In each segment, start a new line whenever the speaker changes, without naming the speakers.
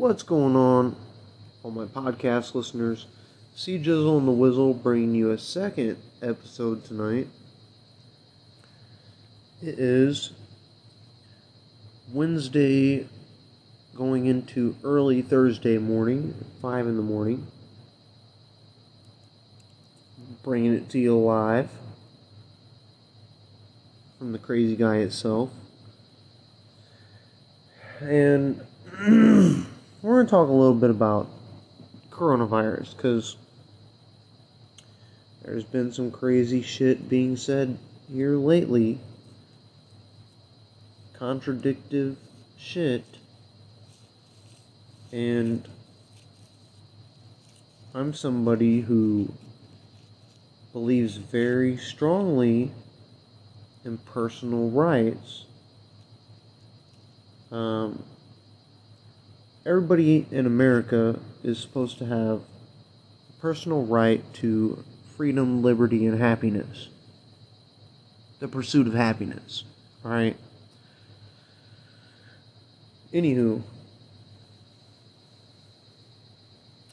What's going on, all my podcast listeners? C Jizzle and the Wizzle bringing you a second episode tonight. It is Wednesday going into early Thursday morning, 5 in the morning. Bringing it to you live from the crazy guy itself. And we're going to talk a little bit about coronavirus because there's been some crazy shit being said here lately. Contradictive shit. And I'm somebody who believes very strongly in personal rights. Um, everybody in America is supposed to have a personal right to freedom, liberty, and happiness. The pursuit of happiness. Alright? Anywho,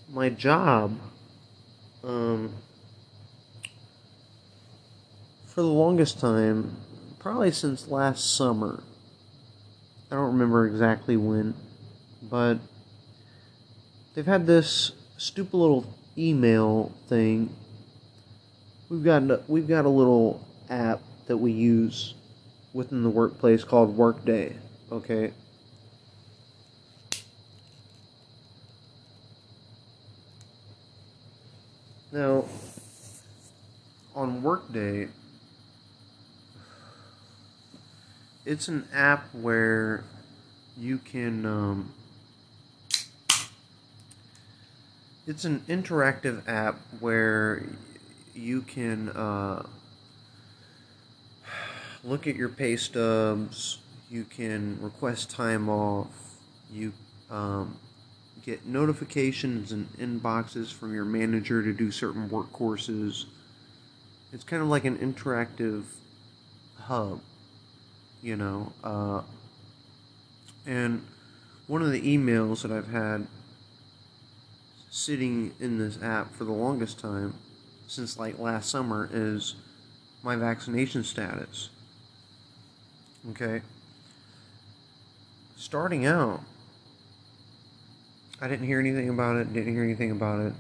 my job, um, for the longest time, probably since last summer, I don't remember exactly when, but they've had this stupid little email thing. We've got a, we've got a little app that we use within the workplace called Workday. Okay. Now, on Workday, it's an app where you can um, it's an interactive app where you can uh, look at your pay stubs you can request time off you um, get notifications and inboxes from your manager to do certain work courses it's kind of like an interactive hub you know. Uh, and one of the emails that I've had sitting in this app for the longest time, since like last summer, is my vaccination status. Okay. Starting out, I didn't hear anything about it, didn't hear anything about it.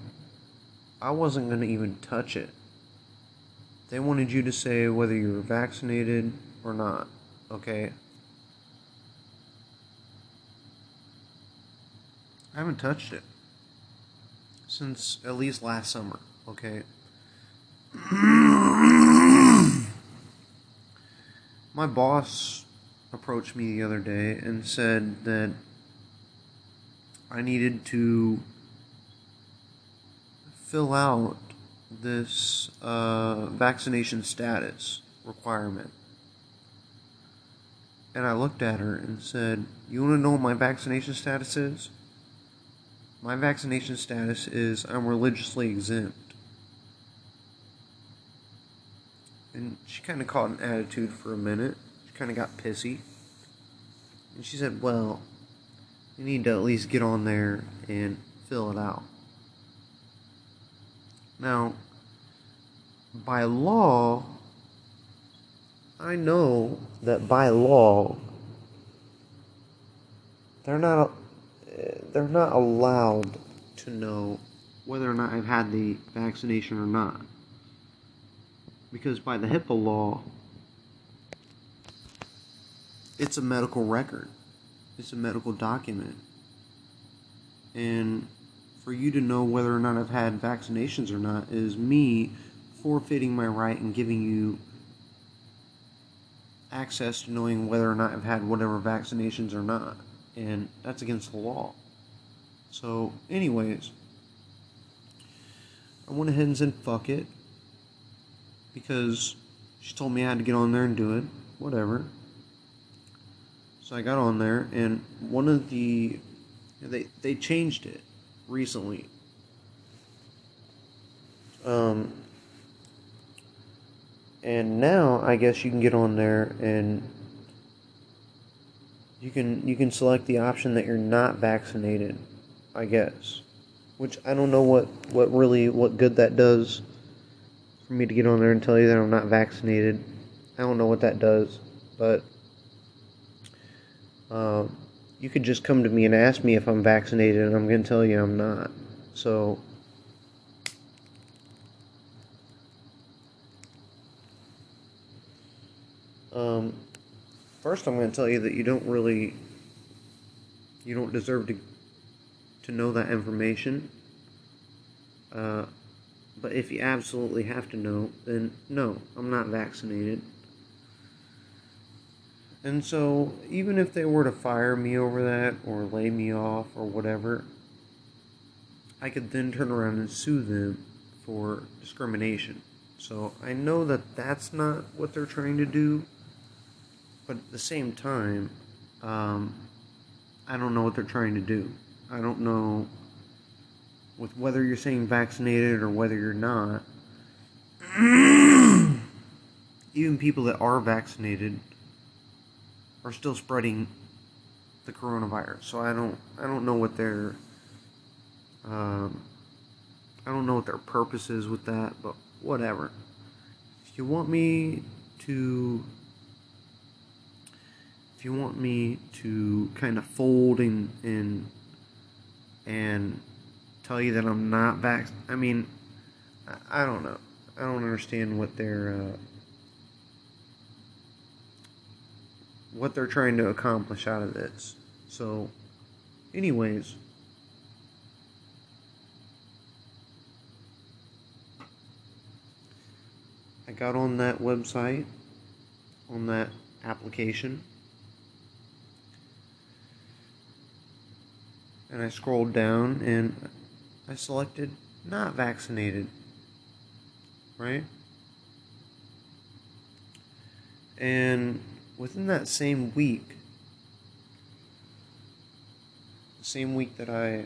I wasn't going to even touch it. They wanted you to say whether you were vaccinated or not okay? I haven't touched it since at least last summer, okay? My boss approached me the other day and said that I needed to fill out this uh, vaccination status requirement. And I looked at her and said, You want to know what my vaccination status is? My vaccination status is I'm religiously exempt. And she kind of caught an attitude for a minute. She kind of got pissy. And she said, Well, you need to at least get on there and fill it out. Now, by law, I know that by law they're not they're not allowed to know whether or not I've had the vaccination or not. Because by the HIPAA law it's a medical record. It's a medical document. And for you to know whether or not I've had vaccinations or not is me forfeiting my right and giving you access to knowing whether or not I've had whatever vaccinations or not. And that's against the law. So, anyways, I went ahead and said fuck it. Because she told me I had to get on there and do it. Whatever. So I got on there, and one of the. They, they changed it recently. Um, and now I guess you can get on there and you can you can select the option that you're not vaccinated I guess. Which I don't know what, what really what good that does for me to get on there and tell you that I'm not vaccinated. I don't know what that does, but um, you could just come to me and ask me if I'm vaccinated, and I'm going to tell you I'm not. So. Um, first, I'm going to tell you that you don't really, you don't deserve to, to know that information. Uh, but if you absolutely have to know, then no, I'm not vaccinated. And so, even if they were to fire me over that or lay me off or whatever, I could then turn around and sue them for discrimination. So, I know that that's not what they're trying to do, but at the same time, um, I don't know what they're trying to do. I don't know with whether you're saying vaccinated or whether you're not. Even people that are vaccinated are still spreading the coronavirus. So I don't I don't know what their um, I don't know what their purpose is with that, but whatever. If you want me to if you want me to kind of fold and and and tell you that I'm not vax I mean I, I don't know. I don't understand what their uh, what they're trying to accomplish out of this. So, anyways, I got on that website, on that application, and I scrolled down and I selected not vaccinated, right? And within that same week, the same week that I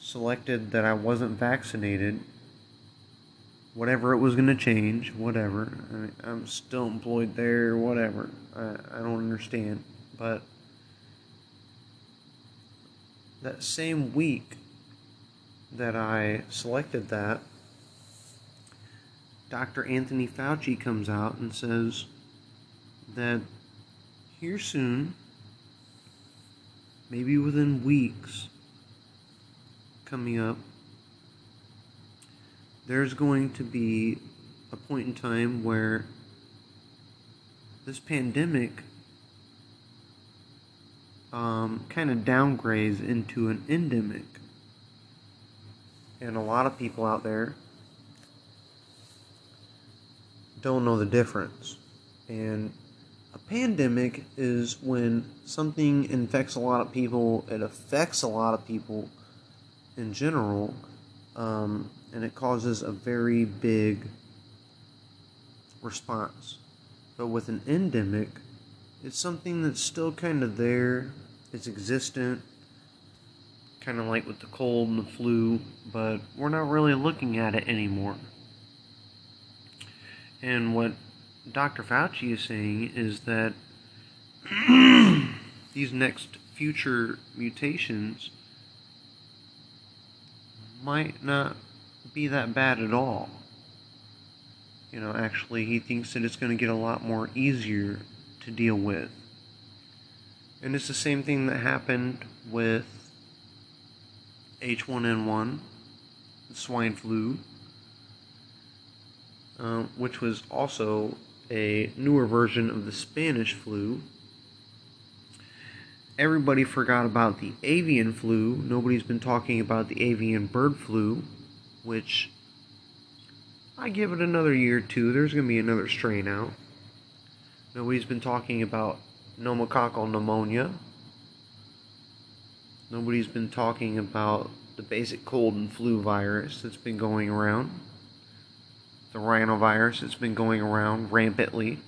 selected that I wasn't vaccinated, whatever it was going to change, whatever. I am still employed there, whatever. I, I don't understand. But that same week that I selected that, Dr. Anthony Fauci comes out and says that here soon, maybe within weeks coming up, there's going to be a point in time where this pandemic um, kind of downgrades into an endemic. And a lot of people out there don't know the difference. And a pandemic is when something infects a lot of people, it affects a lot of people in general, um, and it causes a very big response. But with an endemic, it's something that's still kind of there, it's existent, kind of like with the cold and the flu, but we're not really looking at it anymore. And what Dr. Fauci is saying is that these next future mutations might not be that bad at all. You know, actually, he thinks that it's going to get a lot more easier to deal with. And it's the same thing that happened with H1N1, swine flu, uh, which was also a newer version of the Spanish flu. Everybody forgot about the avian flu. Nobody's been talking about the avian bird flu, which I give it another year or two. There's going to be another strain out. Nobody's been talking about pneumococcal pneumonia. Nobody's been talking about the basic cold and flu virus that's been going around the rhinovirus that's been going around rampantly.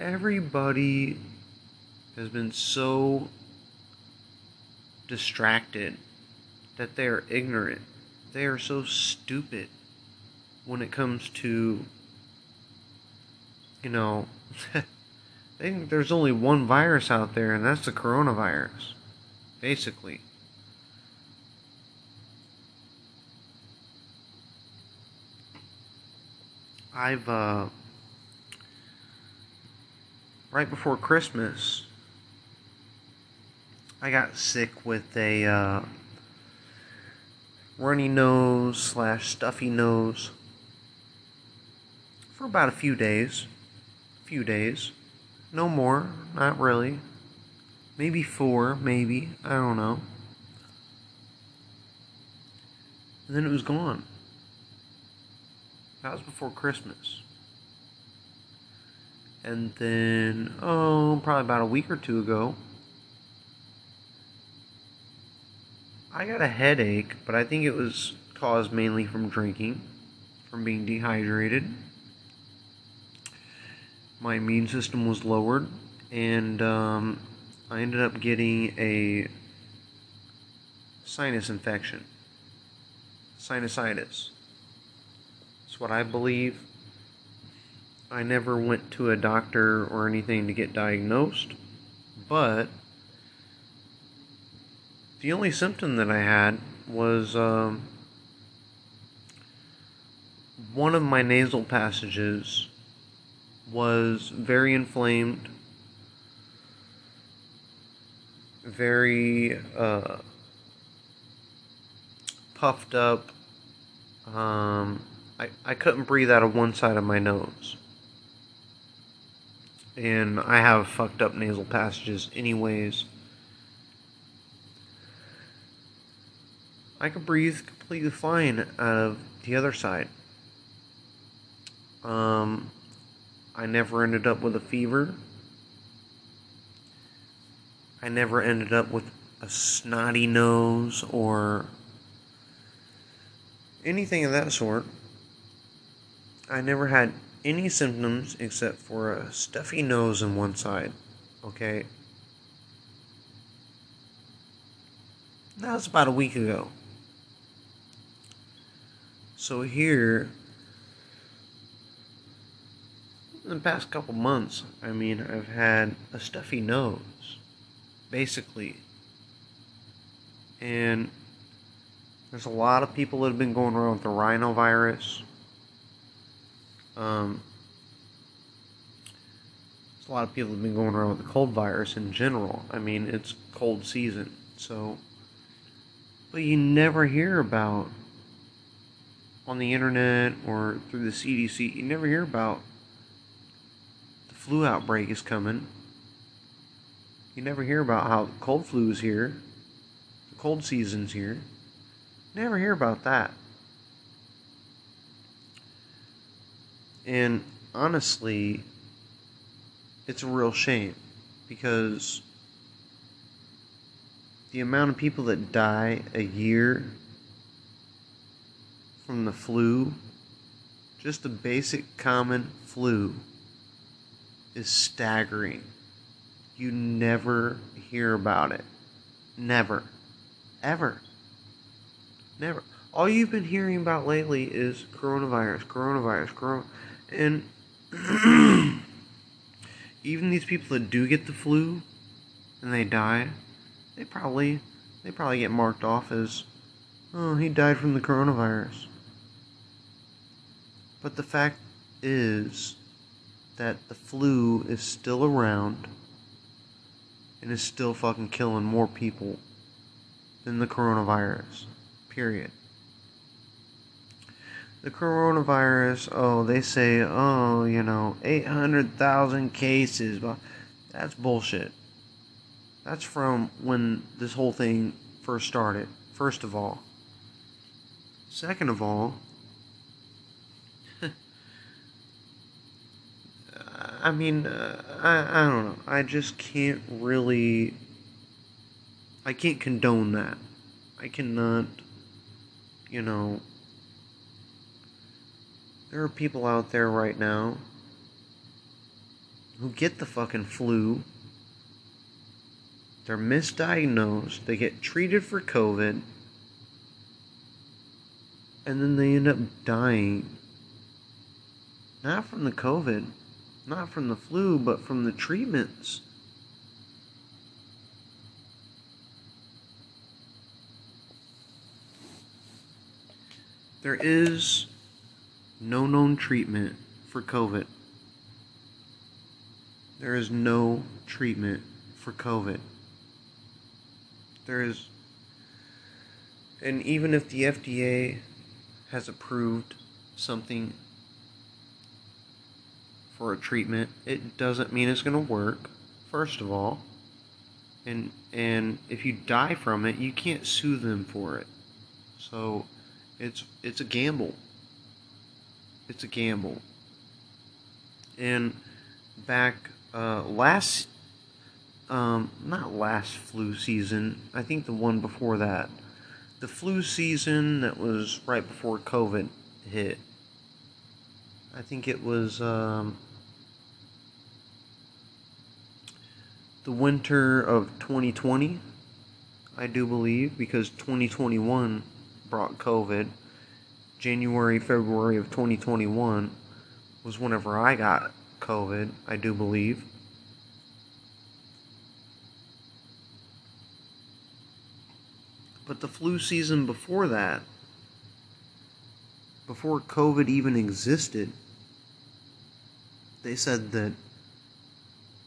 Everybody has been so distracted that they are ignorant. They are so stupid when it comes to, you know, think there's only one virus out there, and that's the coronavirus. Basically. I've, uh, right before Christmas, I got sick with a, uh, runny nose slash stuffy nose for about a few days. A few days. No more, not really. Maybe four, maybe. I don't know. And then it was gone. That was before Christmas. And then, oh, probably about a week or two ago, I got a headache, but I think it was caused mainly from drinking, from being dehydrated. My immune system was lowered, and um, I ended up getting a sinus infection. Sinusitis. That's what I believe. I never went to a doctor or anything to get diagnosed, but the only symptom that I had was um, one of my nasal passages was very inflamed, very uh, puffed up. Um, I, I couldn't breathe out of one side of my nose. And I have fucked up nasal passages, anyways. I could breathe completely fine out of the other side. Um, I never ended up with a fever. I never ended up with a snotty nose or anything of that sort. I never had any symptoms except for a stuffy nose on one side. Okay? That was about a week ago. So here, in the past couple months, I mean, I've had a stuffy nose, basically. And there's a lot of people that have been going around with the rhinovirus. Um, there's a lot of people that have been going around with the cold virus in general. I mean, it's cold season, so. But you never hear about on the internet or through the CDC, you never hear about flu outbreak is coming. You never hear about how cold flu is here, the cold season's here. Never hear about that. And honestly, it's a real shame because the amount of people that die a year from the flu, just the basic common flu, is staggering. You never hear about it. Never. Ever. Never. All you've been hearing about lately is coronavirus, coronavirus, corona. And even these people that do get the flu and they die, they probably they probably get marked off as oh, he died from the coronavirus. But the fact is that the flu is still around and is still fucking killing more people than the coronavirus. Period. The coronavirus, oh, they say, oh, you know, 800,000 cases. But that's bullshit. That's from when this whole thing first started, first of all. Second of all, I mean, uh, I, I don't know. I just can't really. I can't condone that. I cannot, you know. There are people out there right now who get the fucking flu. They're misdiagnosed. They get treated for COVID. And then they end up dying. Not from the COVID not from the flu, but from the treatments. There is no known treatment for COVID. There is no treatment for COVID. There is, and even if the FDA has approved something for a treatment, it doesn't mean it's going to work, first of all. And and if you die from it, you can't sue them for it. So it's it's a gamble. It's a gamble. And back uh, last um, not last flu season, I think the one before that. The flu season that was right before COVID hit. I think it was um, the winter of 2020, I do believe, because 2021 brought COVID. January, February of 2021 was whenever I got COVID, I do believe. But the flu season before that, before COVID even existed, they said that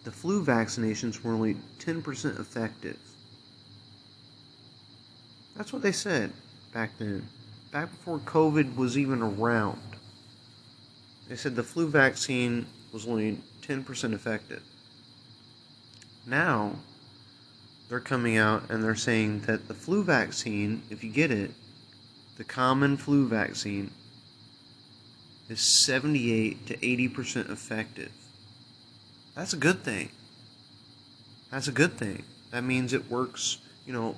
the flu vaccinations were only 10% effective. That's what they said back then. Back before COVID was even around. They said the flu vaccine was only 10% effective. Now, they're coming out and they're saying that the flu vaccine, if you get it, the common flu vaccine, is 78 to 80% effective. That's a good thing. That's a good thing. That means it works, you know.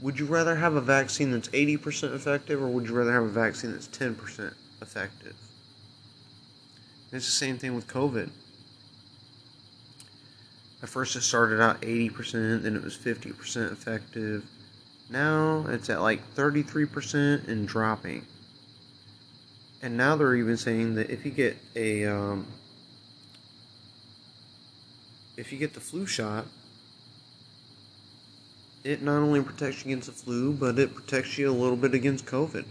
Would you rather have a vaccine that's 80% effective or would you rather have a vaccine that's 10% effective? It's the same thing with COVID. At first, it started out 80%, then it was 50% effective. Now it's at like 33% and dropping. And now they're even saying that if you get a um, if you get the flu shot, it not only protects you against the flu, but it protects you a little bit against COVID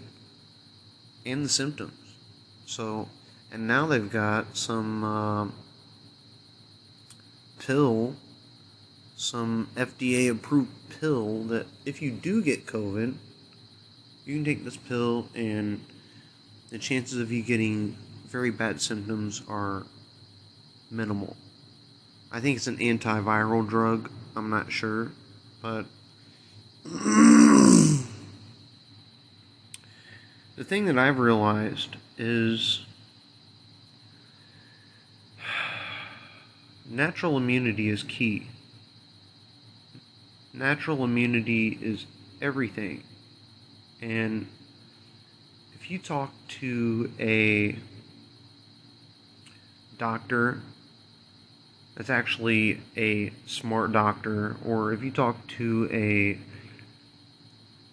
and the symptoms. So, and now they've got some. Um, pill, some FDA approved pill that if you do get COVID, you can take this pill and the chances of you getting very bad symptoms are minimal. I think it's an antiviral drug. I'm not sure, but the thing that I've realized is natural immunity is key. Natural immunity is everything. And if you talk to a doctor that's actually a smart doctor, or if you talk to a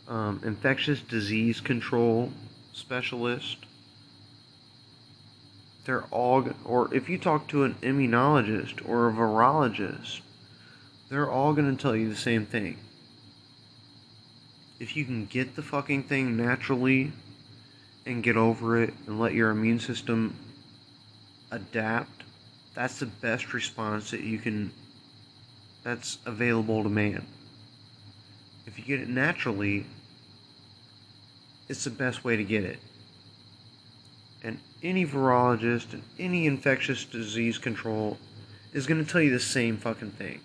um, infectious disease control specialist, they're all, or if you talk to an immunologist or a virologist, they're all going to tell you the same thing. If you can get the fucking thing naturally and get over it and let your immune system adapt, that's the best response that you can, that's available to man. If you get it naturally, it's the best way to get it. And any virologist and any infectious disease control is going to tell you the same fucking thing.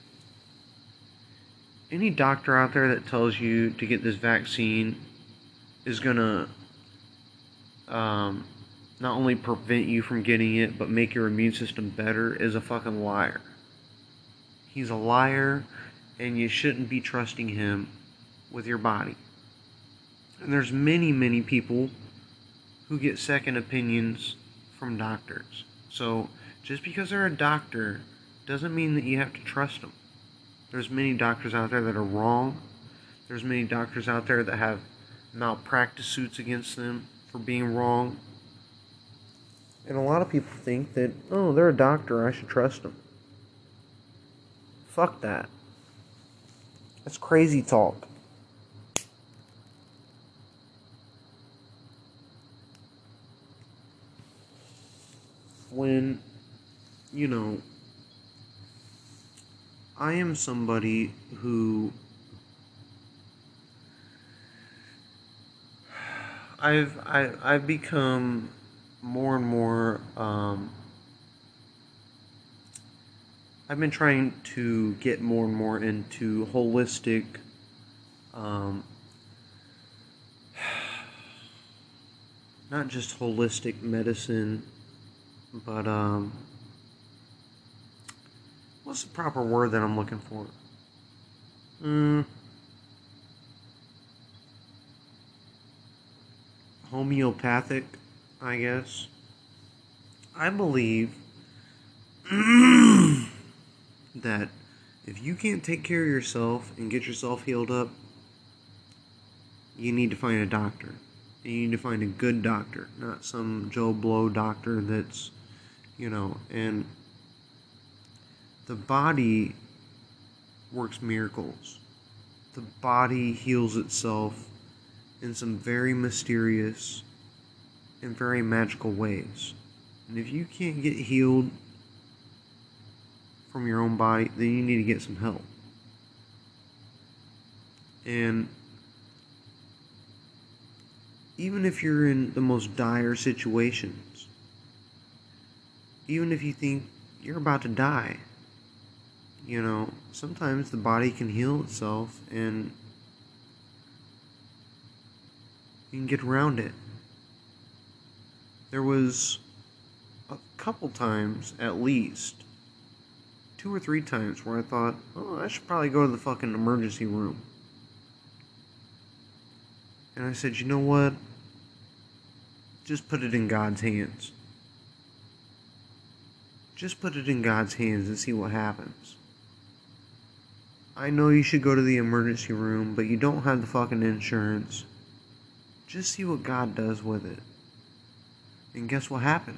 Any doctor out there that tells you to get this vaccine is going to um, not only prevent you from getting it, but make your immune system better is a fucking liar. He's a liar, and you shouldn't be trusting him with your body. And there's many, many people who get second opinions from doctors. So just because they're a doctor doesn't mean that you have to trust them. There's many doctors out there that are wrong. There's many doctors out there that have malpractice suits against them for being wrong. And a lot of people think that, oh, they're a doctor, I should trust them. Fuck that. That's crazy talk. When, you know, I am somebody who I've I, I've become more and more um, I've been trying to get more and more into holistic um, not just holistic medicine but um, what's the proper word that I'm looking for? Mm, homeopathic, I guess. I believe that if you can't take care of yourself and get yourself healed up, you need to find a doctor. And You need to find a good doctor, not some Joe Blow doctor that's, you know, and the body works miracles. The body heals itself in some very mysterious and very magical ways. And if you can't get healed from your own body, then you need to get some help. And even if you're in the most dire situations, even if you think you're about to die, you know, sometimes the body can heal itself and you can get around it. There was a couple times, at least, two or three times, where I thought, oh, I should probably go to the fucking emergency room. And I said, you know what? Just put it in God's hands. Just put it in God's hands and see what happens. I know you should go to the emergency room, but you don't have the fucking insurance. Just see what God does with it. And guess what happened?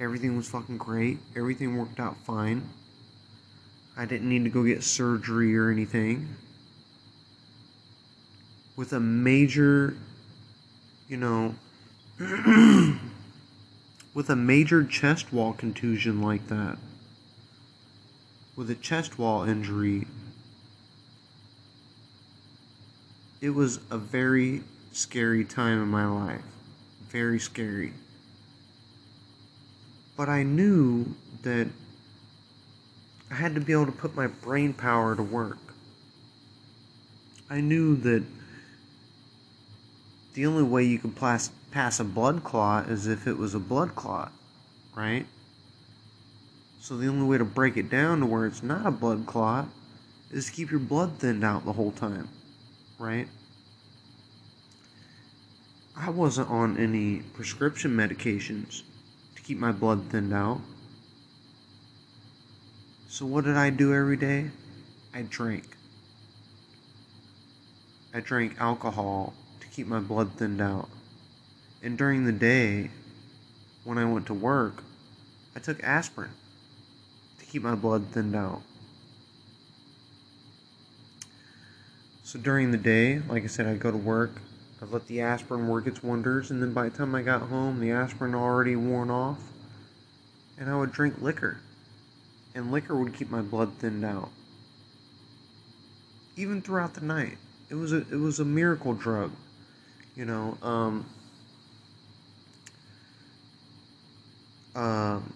Everything was fucking great. Everything worked out fine. I didn't need to go get surgery or anything. With a major, you know, with a major chest wall contusion like that with a chest wall injury, it was a very scary time in my life. Very scary. But I knew that I had to be able to put my brain power to work. I knew that the only way you could pass, pass a blood clot is if it was a blood clot, right? So the only way to break it down to where it's not a blood clot is to keep your blood thinned out the whole time, right? I wasn't on any prescription medications to keep my blood thinned out. So what did I do every day? I drank. I drank alcohol to keep my blood thinned out. And during the day, when I went to work, I took aspirin to keep my blood thinned out. So during the day, like I said, I'd go to work. I'd let the aspirin work its wonders, and then by the time I got home, the aspirin already worn off, and I would drink liquor. And liquor would keep my blood thinned out. Even throughout the night. It was a it was a miracle drug. You know, um, um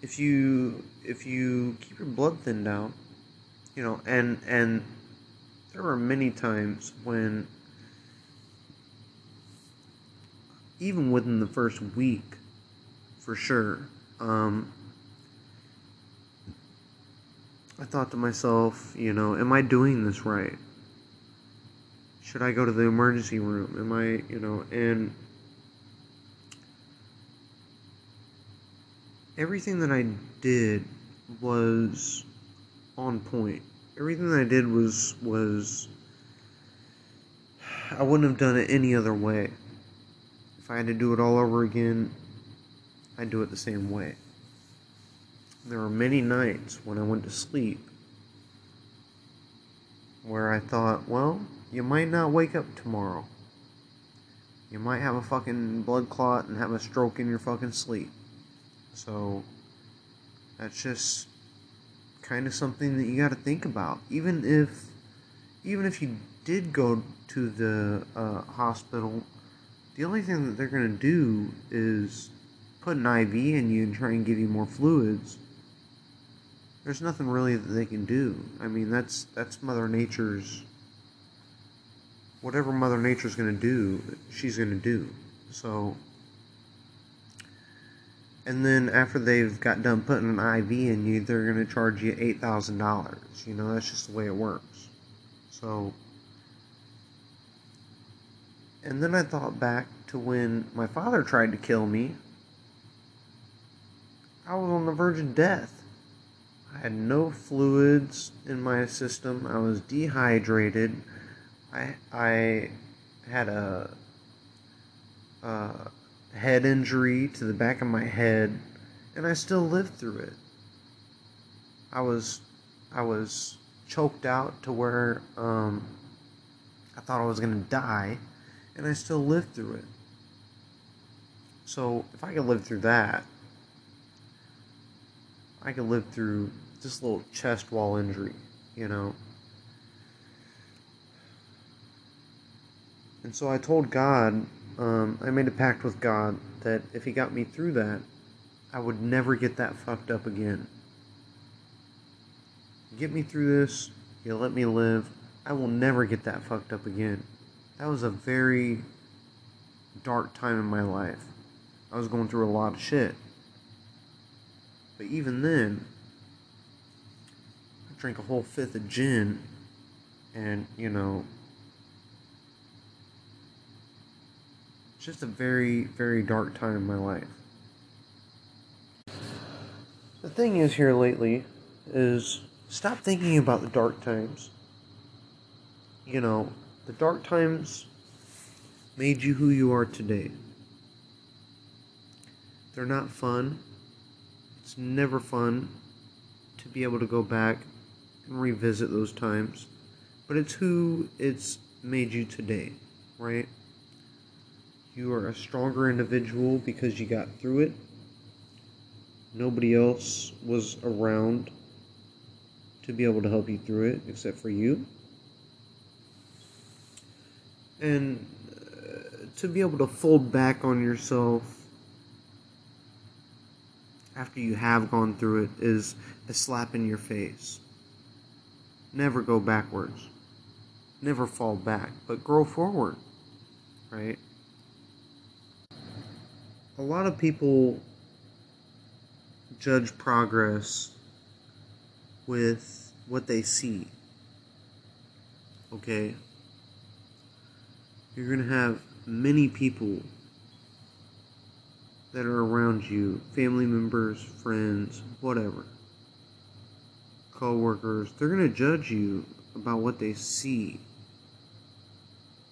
if you if you keep your blood thinned out, you know, and and there were many times when even within the first week, for sure, um, I thought to myself, you know, am I doing this right? Should I go to the emergency room? Am I, you know, and everything that I did was on point. Everything I did was was I wouldn't have done it any other way. If I had to do it all over again, I'd do it the same way. There were many nights when I went to sleep where I thought, well, you might not wake up tomorrow. You might have a fucking blood clot and have a stroke in your fucking sleep. So, that's just kind of something that you got to think about. Even if, even if you did go to the uh, hospital, the only thing that they're gonna do is put an IV in you and try and give you more fluids. There's nothing really that they can do. I mean, that's that's Mother Nature's. Whatever Mother Nature's gonna do, she's gonna do. So. And then after they've got done putting an IV in you, they're gonna charge you eight thousand dollars. You know, that's just the way it works. So. And then I thought back to when my father tried to kill me. I was on the verge of death. I had no fluids in my system. I was dehydrated. I I had a, a head injury to the back of my head, and I still lived through it. I was I was choked out to where um, I thought I was gonna die, and I still lived through it. So if I could live through that, I could live through this little chest wall injury, you know. And so I told God, um, I made a pact with God that if He got me through that, I would never get that fucked up again. Get me through this, you let me live, I will never get that fucked up again. That was a very dark time in my life. I was going through a lot of shit. But even then, I drank a whole fifth of gin, and, you know, it's just a very, very dark time in my life. The thing is, here lately, is stop thinking about the dark times. You know, the dark times made you who you are today. They're not fun. It's never fun to be able to go back and revisit those times. But it's who it's made you today, right? You are a stronger individual because you got through it. Nobody else was around to be able to help you through it except for you. And uh, to be able to fold back on yourself after you have gone through it is a slap in your face. Never go backwards. Never fall back, but grow forward. Right? A lot of people judge progress with what they see. Okay? You're going to have many people that are around you family members, friends, whatever, co workers they're going to judge you about what they see.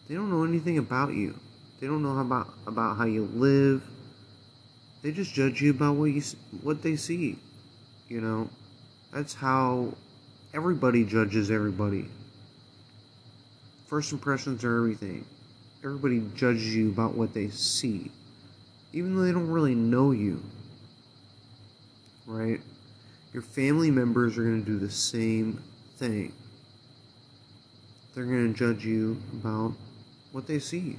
They don't know anything about you. They don't know about about how you live. They just judge you about what you what they see. You know, that's how everybody judges everybody. First impressions are everything. Everybody judges you about what they see even though they don't really know you. Right? Your family members are going to do the same thing. They're going to judge you about what they see,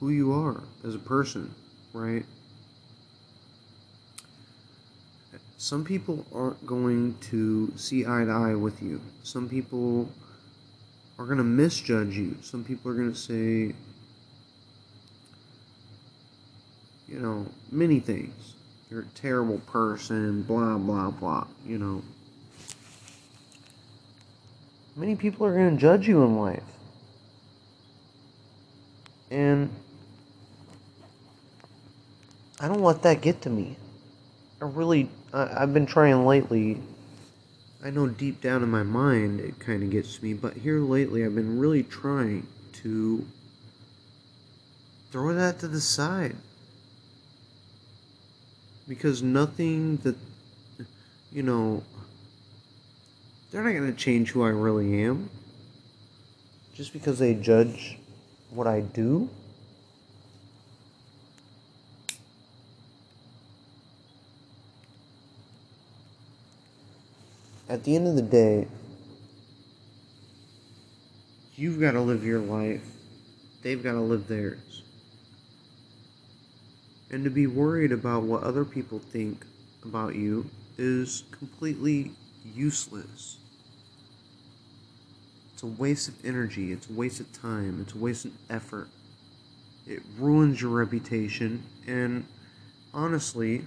who you are as a person, right? Some people aren't going to see eye to eye with you. Some people are going to misjudge you. Some people are going to say, you know, many things. You're a terrible person, blah, blah, blah, you know. Many people are going to judge you in life. And I don't let that get to me. I really, I, I've been trying lately. I know deep down in my mind it kind of gets to me, but here lately I've been really trying to throw that to the side. Because nothing that, you know, they're not going to change who I really am just because they judge what I do. At the end of the day, you've got to live your life, they've got to live theirs. And to be worried about what other people think about you is completely useless. It's a waste of energy, it's a waste of time, it's a waste of effort. It ruins your reputation, and honestly,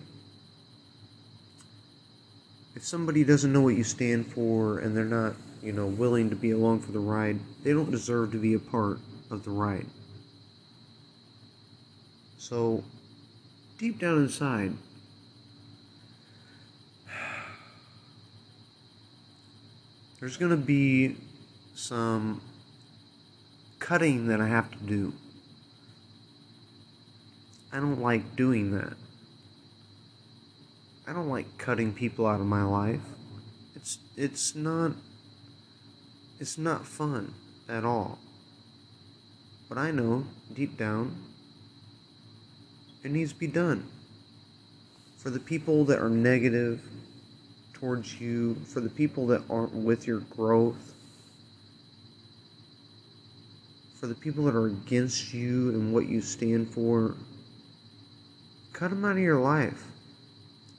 if somebody doesn't know what you stand for and they're not, you know, willing to be along for the ride, they don't deserve to be a part of the ride. So, deep down inside, there's going to be some cutting that I have to do. I don't like doing that. I don't like cutting people out of my life. It's it's not it's not fun at all. But I know deep down it needs to be done. For the people that are negative towards you, for the people that aren't with your growth, for the people that are against you and what you stand for, cut them out of your life.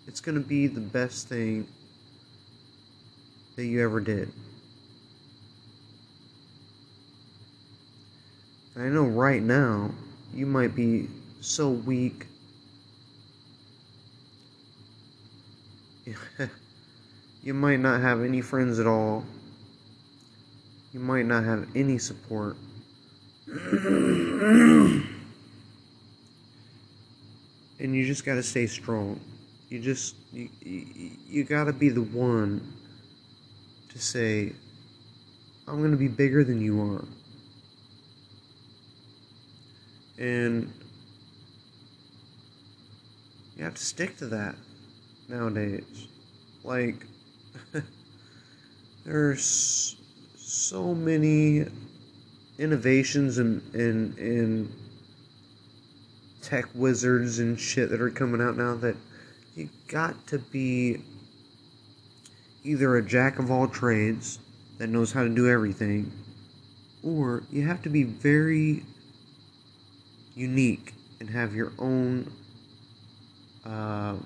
It's going to be the best thing that you ever did. I know right now you might be so weak. you might not have any friends at all. You might not have any support. and you just got to stay strong. You just you, you, you got to be the one to say I'm to be bigger than you are. And you have to stick to that nowadays. Like, there's so many innovations and in, in, in tech wizards and shit that are coming out now that you got to be either a jack of all trades that knows how to do everything, or you have to be very unique and have your own uh,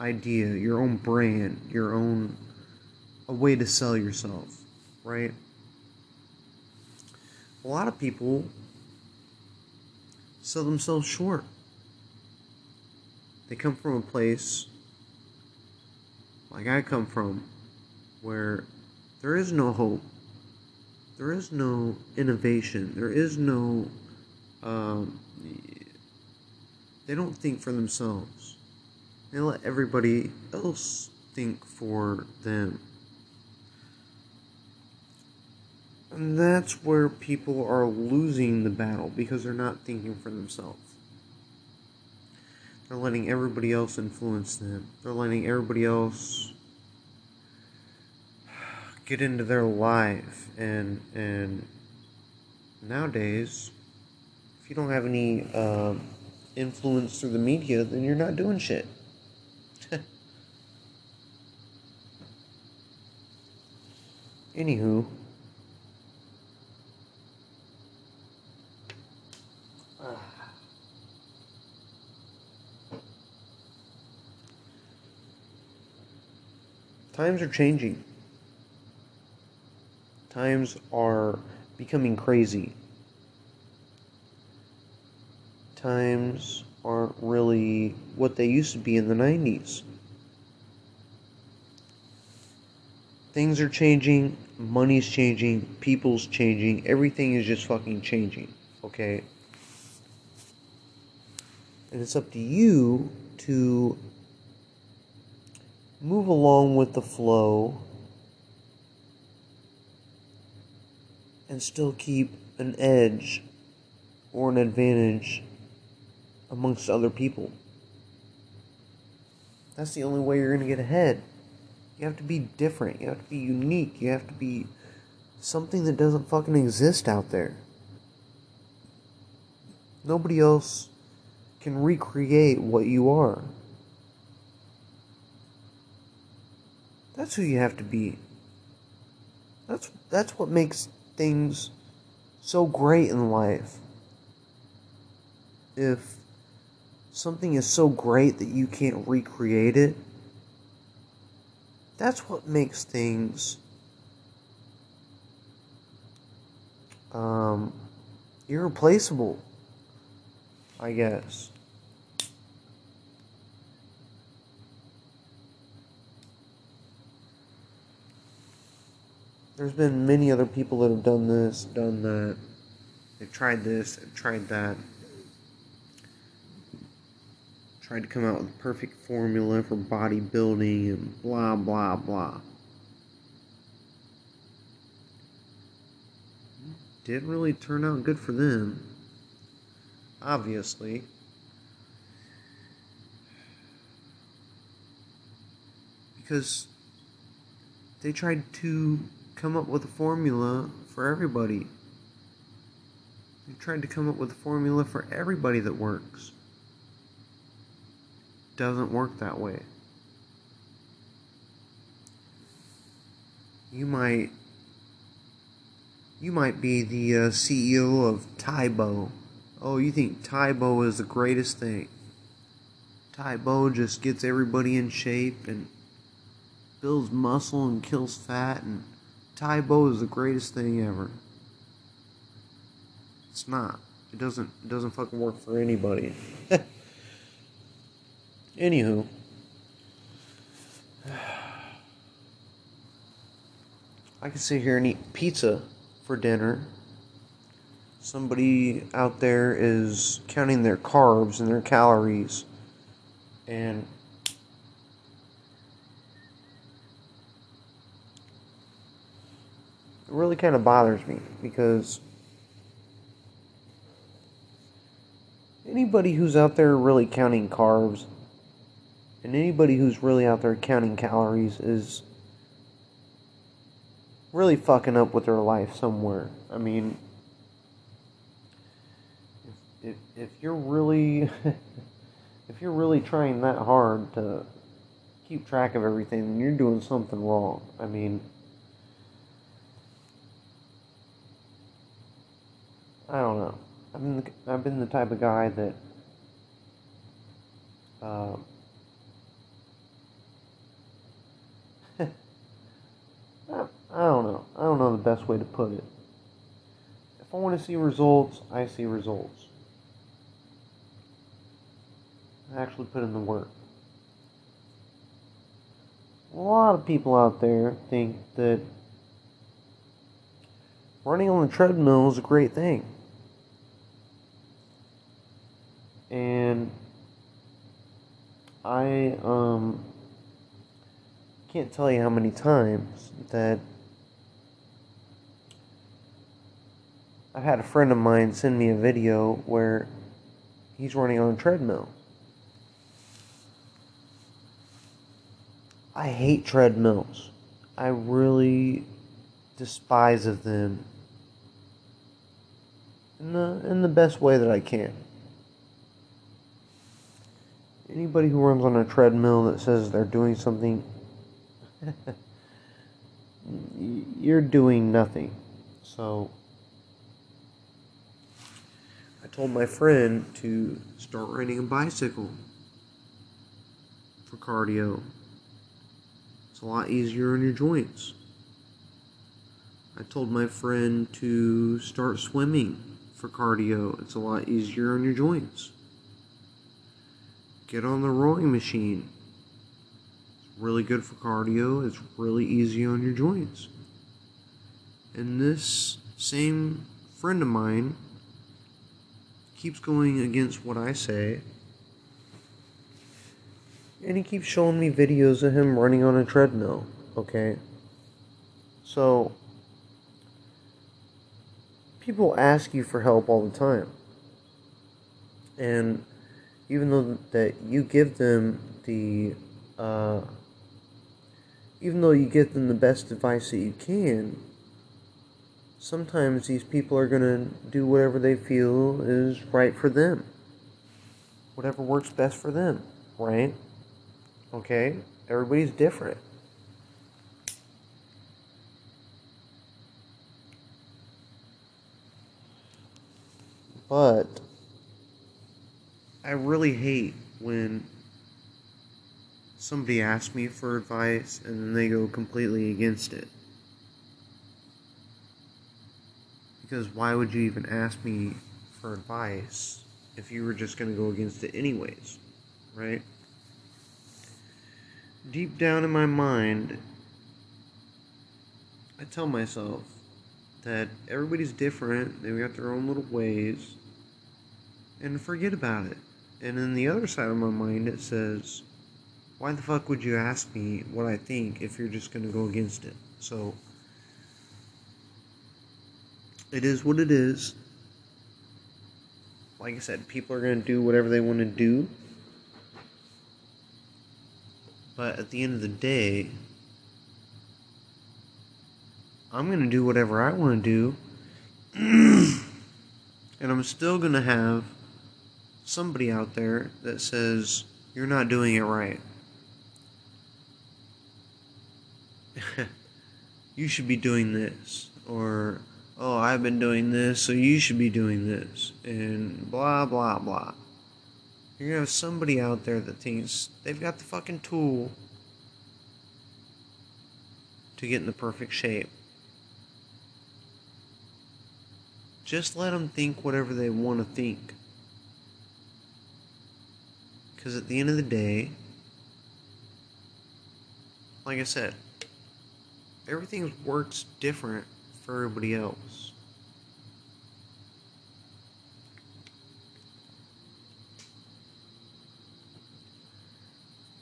idea, your own brand, your own a way to sell yourself, right? A lot of people sell themselves short. They come from a place like I come from where there is no hope, there is no innovation, there is no um, they don't think for themselves. They let everybody else think for them. And that's where people are losing the battle because they're not thinking for themselves. They're letting everybody else influence them. They're letting everybody else get into their life and and nowadays if you don't have any uh, influence through the media, then you're not doing shit. Anywho. Times are changing. Times are becoming crazy times aren't really what they used to be in the 90s. Things are changing, money's changing, people's changing, everything is just fucking changing, okay? And it's up to you to move along with the flow and still keep an edge or an advantage amongst other people. That's the only way you're going to get ahead. You have to be different. You have to be unique. You have to be something that doesn't fucking exist out there. Nobody else can recreate what you are. That's who you have to be. That's that's what makes things so great in life. If something is so great that you can't recreate it, that's what makes things um, irreplaceable, I guess. There's been many other people that have done this, done that. They've tried this, tried that. Tried to come out with a perfect formula for bodybuilding and blah, blah, blah. Didn't really turn out good for them. Obviously. Because they tried to come up with a formula for everybody. They tried to come up with a formula for everybody that works. Doesn't work that way. You might you might be the uh, CEO of Tae Bo. Oh, you think Tae Bo is the greatest thing? Tae Bo just gets everybody in shape and builds muscle and kills fat and Tae Bo is the greatest thing ever. It's not. It doesn't. It doesn't fucking work for anybody. Anywho. I can sit here and eat pizza for dinner. Somebody out there is counting their carbs and their calories. And really kind of bothers me because anybody who's out there really counting carbs and anybody who's really out there counting calories is really fucking up with their life somewhere. I mean, if, if, if you're really if you're really trying that hard to keep track of everything, you're doing something wrong. I mean, I don't know. I've been the, I've been the type of guy that uh, I, don't know. I don't know the best way to put it. If I want to see results, I see results. I actually put in the work. A lot of people out there think that running on the treadmill is a great thing. And I um can't tell you how many times that I've had a friend of mine send me a video where he's running on a treadmill. I hate treadmills. I really despise of them in the in the best way that I can anybody who runs on a treadmill that says they're doing something, you're doing nothing. So, I told my friend to start riding a bicycle for cardio. It's a lot easier on your joints. I told my friend to start swimming for cardio. It's a lot easier on your joints. Get on the rowing machine. It's really good for cardio. It's really easy on your joints. And this same friend of mine keeps going against what I say. And he keeps showing me videos of him running on a treadmill, okay? So, people ask you for help all the time. And even though that you give them the uh, even though you give them the best advice that you can, sometimes these people are going to do whatever they feel is right for them. Whatever works best for them, right? Okay? Everybody's different. But I really hate when somebody asks me for advice and then they go completely against it. Because why would you even ask me for advice if you were just going to go against it anyways? Right? Deep down in my mind, I tell myself that everybody's different, they've got their own little ways, and forget about it. And then the other side of my mind, it says, why the fuck would you ask me what I think if you're just going to go against it? So, it is what it is. Like I said, people are going to do whatever they want to do. But at the end of the day, I'm going to do whatever I want to do. and I'm still going to have somebody out there that says, you're not doing it right. you should be doing this, or oh, I've been doing this, so you should be doing this, and blah blah blah. You're gonna have somebody out there that thinks they've got the fucking tool to get in the perfect shape. Just let them think whatever they want to think. Because at the end of the day, like I said, everything works different for everybody else.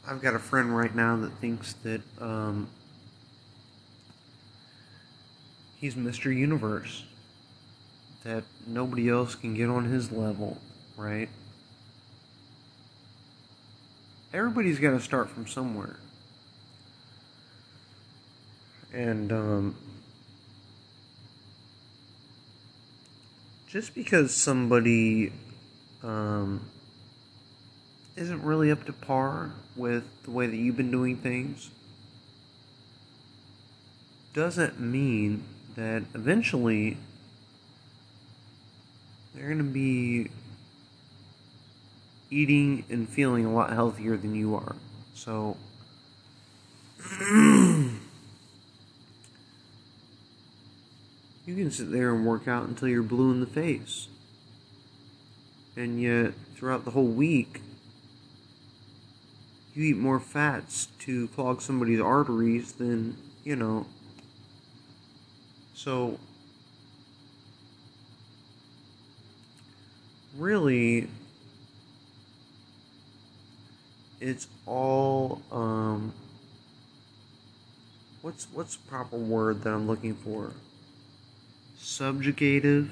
I've got a friend right now that thinks that um, he's Mr. Universe, that nobody else can get on his level, right? Everybody's got to start from somewhere. And um, just because somebody um, isn't really up to par with the way that you've been doing things doesn't mean that eventually they're going to be eating and feeling a lot healthier than you are. So You can sit there and work out until you're blue in the face. And yet, throughout the whole week, you eat more fats to clog somebody's arteries than, you know. So, really, it's all, um, what's, what's the proper word that I'm looking for? subjugative.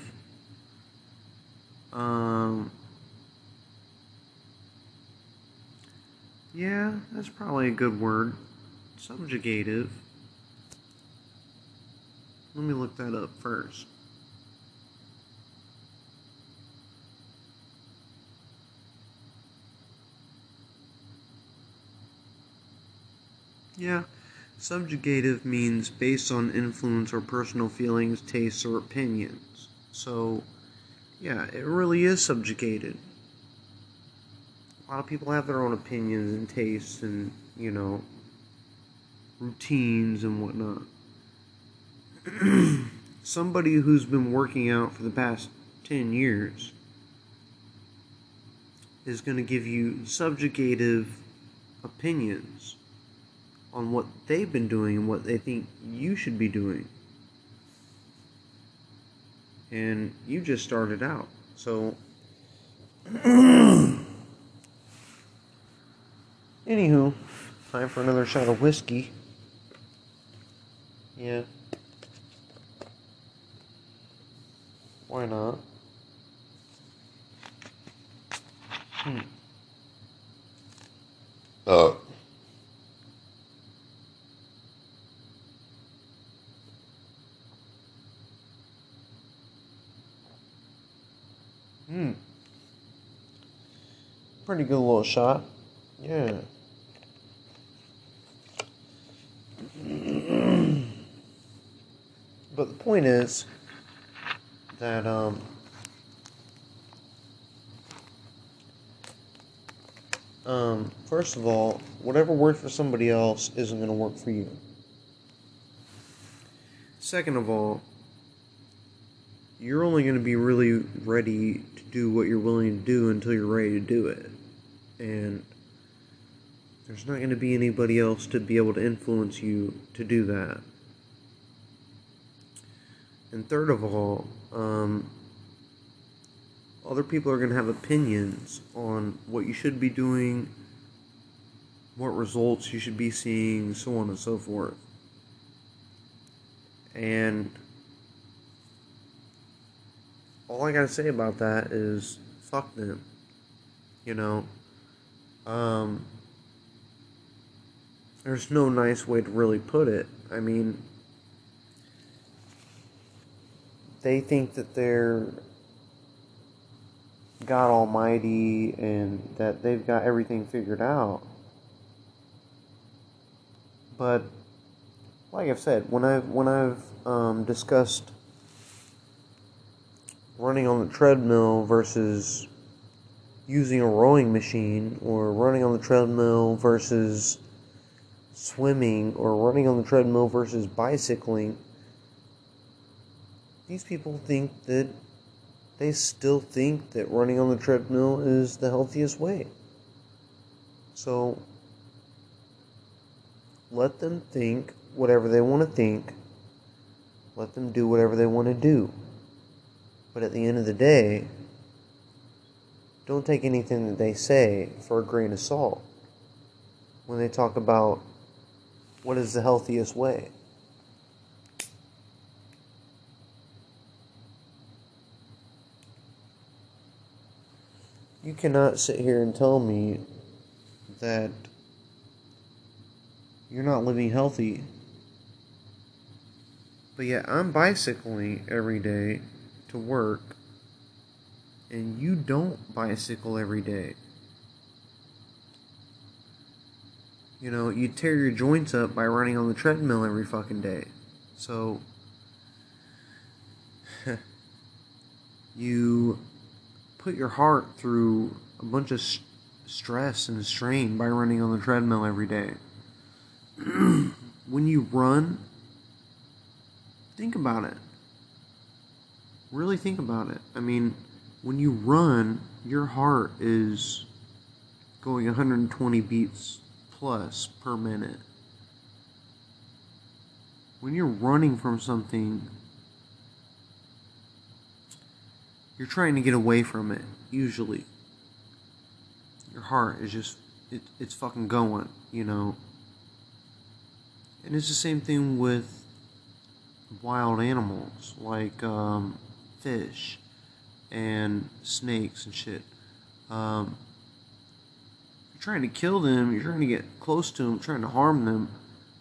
Um, yeah, that's probably a good word. Subjugative. Let me look that up first. Yeah. Subjugative means based on influence or personal feelings, tastes, or opinions. So, yeah, it really is subjugated. A lot of people have their own opinions and tastes and, you know, routines and whatnot. Somebody who's been working out for the past 10 years is going to give you subjugative opinions on what they've been doing and what they think you should be doing. And you just started out. So, anywho, time for another shot of whiskey. Yeah. Why not? Hmm.
Uh,
Hmm. Pretty good little shot. Yeah. but the point is that um um first of all, whatever works for somebody else isn't going to work for you. Second of all, you're only going to be really ready to do what you're willing to do until you're ready to do it. And there's not going to be anybody else to be able to influence you to do that. And third of all, um, other people are going to have opinions on what you should be doing, what results you should be seeing, so on and so forth. And all I gotta say about that is fuck them. You know, um, there's no nice way to really put it. I mean, they think that they're God Almighty and that they've got everything figured out. But like I've said, when I've when I've um, discussed running on the treadmill versus using a rowing machine or running on the treadmill versus swimming or running on the treadmill versus bicycling, these people think that they still think that running on the treadmill is the healthiest way. So let them think whatever they want to think. Let them do whatever they want to do. But at the end of the day, don't take anything that they say for a grain of salt when they talk about what is the healthiest way. You cannot sit here and tell me that you're not living healthy. But yet, I'm bicycling every day to work, and you don't bicycle every day. You know, you tear your joints up by running on the treadmill every fucking day. So, you put your heart through a bunch of st- stress and strain by running on the treadmill every day. when you run, think about it. Really think about it. I mean, when you run, your heart is going 120 beats plus per minute. When you're running from something you're trying to get away from it usually. Your heart is just it, it's fucking going you know? And it's the same thing with wild animals like um, fish and snakes and shit um, you're trying to kill them you're trying to get close to them trying to harm them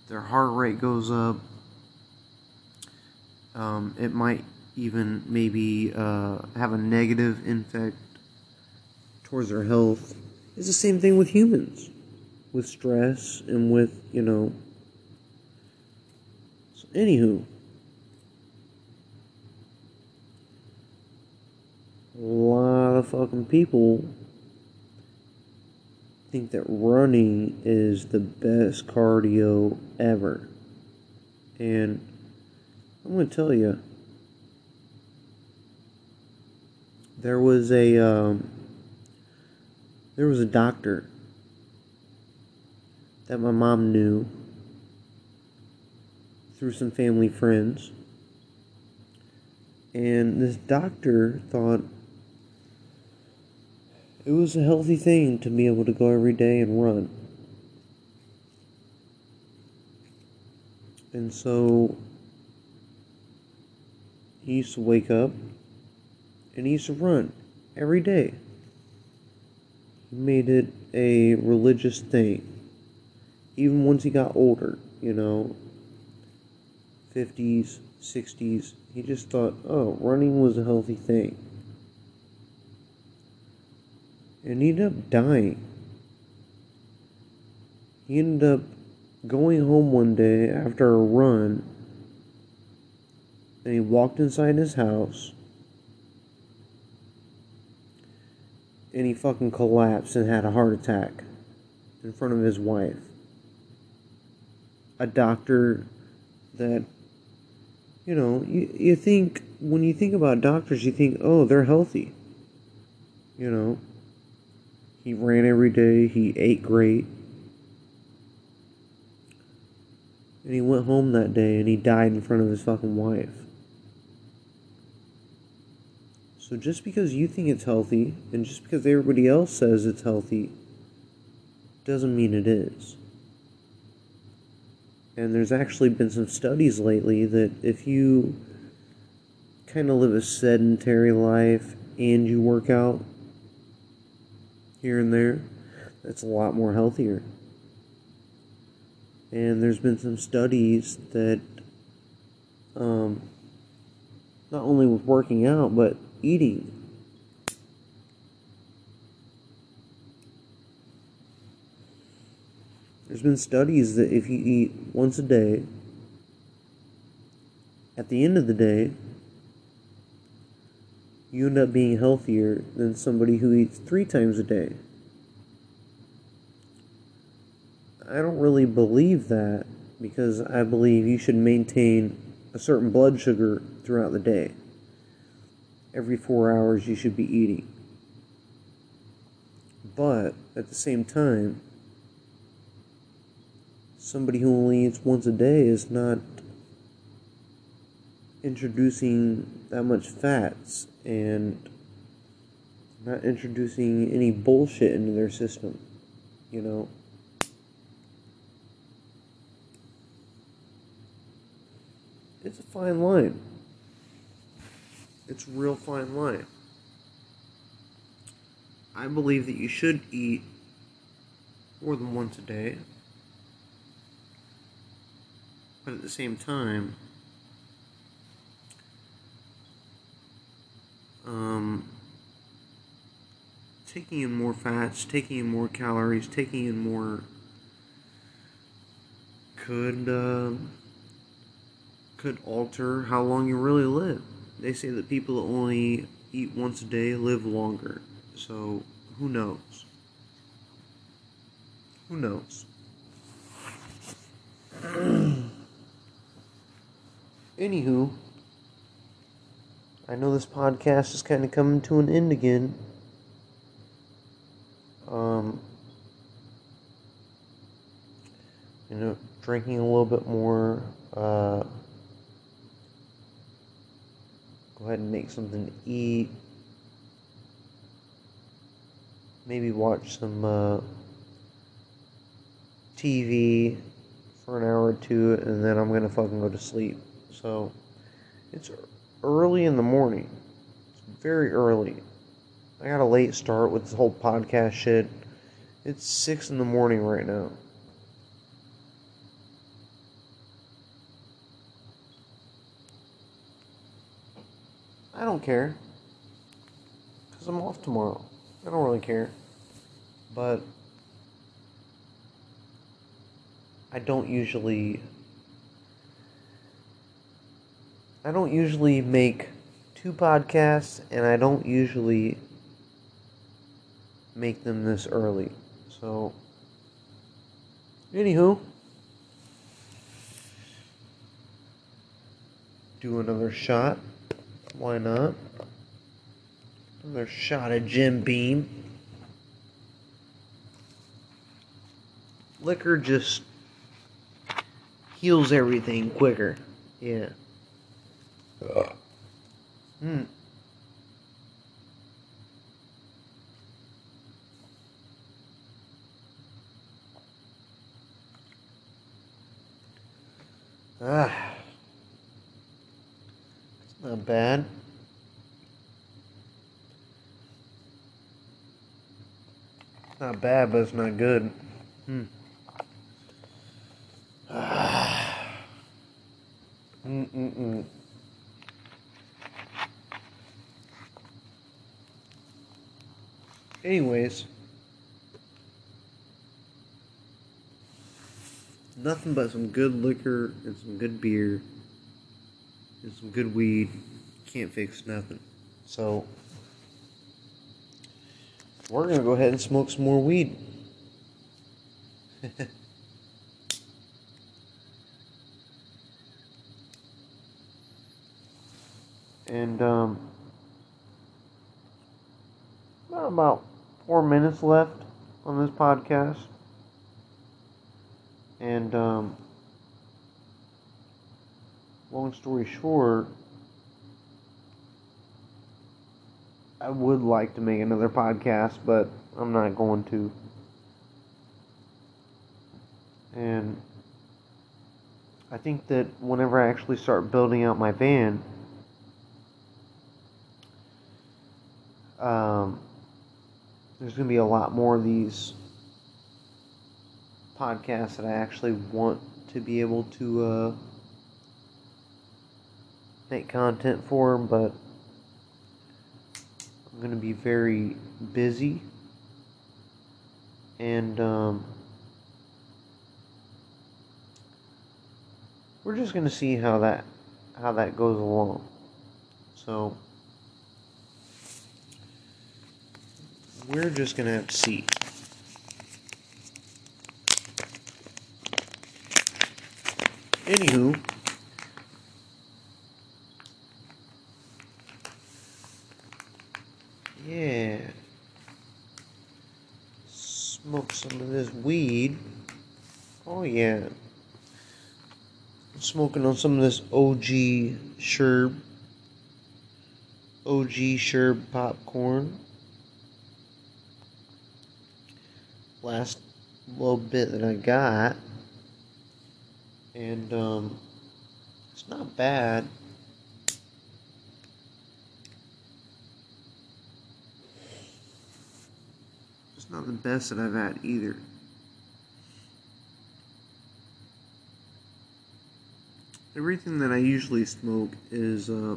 their heart rate goes up um, it might even maybe uh, have a negative effect towards their health. It's the same thing with humans, with stress and with, you know. So, anywho, a lot of fucking people think that running is the best cardio ever. And I'm going to tell you, there was a um, there was a doctor that my mom knew through some family friends and this doctor thought it was a healthy thing to be able to go every day and run and so he used to wake up and he used to run every day. He made it a religious thing. Even once he got older, you know, 50s, 60s, he just thought, oh, running was a healthy thing. And he ended up dying. He ended up going home one day after a run, and he walked inside his house, and he fucking collapsed and had a heart attack in front of his wife. A doctor that, you know, you, you think, when you think about doctors, you think, oh, they're healthy. You know, he ran every day, he ate great And he went home that day and he died in front of his fucking wife. So just because you think it's healthy and just because everybody else says it's healthy doesn't mean it is. And there's actually been some studies lately that if you kind of live a sedentary life and you work out here and there, that's a lot more healthier. And there's been some studies that um, not only with working out, but eating. There's been studies that if you eat once a day, at the end of the day, you end up being healthier than somebody who eats three times a day. I don't really believe that because I believe you should maintain a certain blood sugar throughout the day. Every four hours, you should be eating. But at the same time, somebody who only eats once a day is not introducing that much fats and not introducing any bullshit into their system, you know. it's a fine line. It's a real fine line. I believe that you should eat more than once a day. But at the same time, um, taking in more fats, taking in more calories, taking in more could. Uh, could alter how long you really live. They say that people that only eat once a day live longer. So, who knows? Who knows? Anywho, I know this podcast is kind of coming to an end again. Um, you know, drinking a little bit more. Uh, Go ahead and make something to eat. Maybe watch some uh, TV for an hour or two, and then I'm gonna fucking go to sleep. So it's early in the morning. It's very early. I got a late start with this whole podcast shit. It's six in the morning right now. I don't care. Because I'm off tomorrow. I don't really care. But I don't usually. I don't usually make two podcasts, and I don't usually make them this early. So, anywho, do another shot. Why not? Another shot of Jim Beam. Liquor just heals everything quicker. Yeah. Mm. Ah, it's not bad. It's not bad, but it's not good. Hmm. Ah. Mm mm mm. Anyways, nothing but some good liquor and some good beer and some good weed can't fix nothing. So, we're gonna go ahead and smoke some more weed. and um, about four minutes left on this podcast, and um, long story short. I would like to make another podcast, but I'm not going to. And I think that whenever I actually start building out my van, um, there's going to be a lot more of these podcasts that I actually want to be able to uh, make content for, but I'm going to be very busy and um, we're just going to see how that how that goes along. So we're just going to have to see. Anywho, Yeah. Smoke some of this weed. Oh, yeah. I'm smoking on some of this OG Sherb. OG Sherb popcorn. Last little bit that I got. And, um, it's not bad. It's not the best that I've had either. Everything that I usually smoke is uh,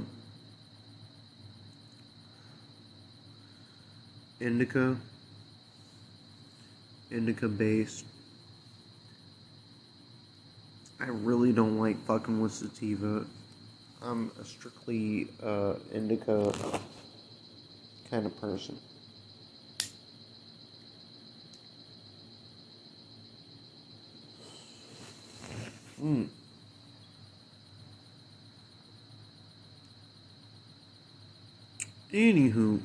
indica, indica based. I really don't like fucking with sativa. I'm a strictly uh, indica kind of person. Mm. Anywho.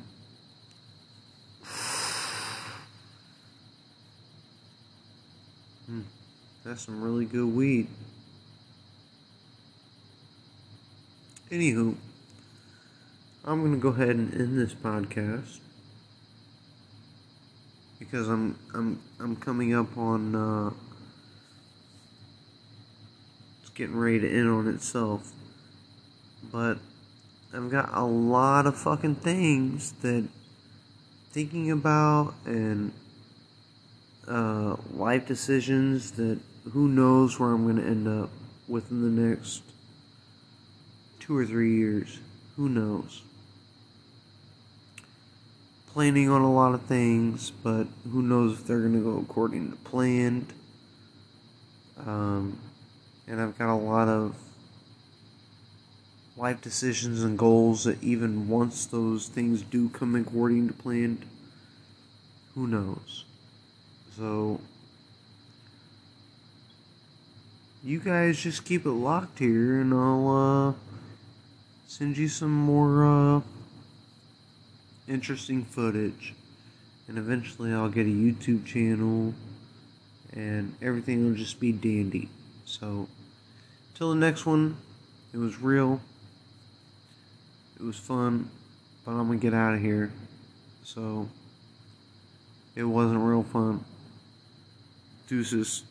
Mm. Some really good weed. Anywho, I'm gonna go ahead and end this podcast because I'm I'm I'm coming up on uh, it's getting ready to end on itself. But I've got a lot of fucking things that thinking about and uh, life decisions that who knows where I'm going to end up within the next two or three years. Who knows? Planning on a lot of things, but who knows if they're going to go according to plan. Um, and I've got a lot of life decisions and goals that even once those things do come according to plan, who knows? So, you guys just keep it locked here, and I'll uh, send you some more uh, interesting footage. And eventually, I'll get a YouTube channel, and everything will just be dandy. So, till the next one, it was real. It was fun, but I'm gonna get out of here. So, it wasn't real fun. Deuces.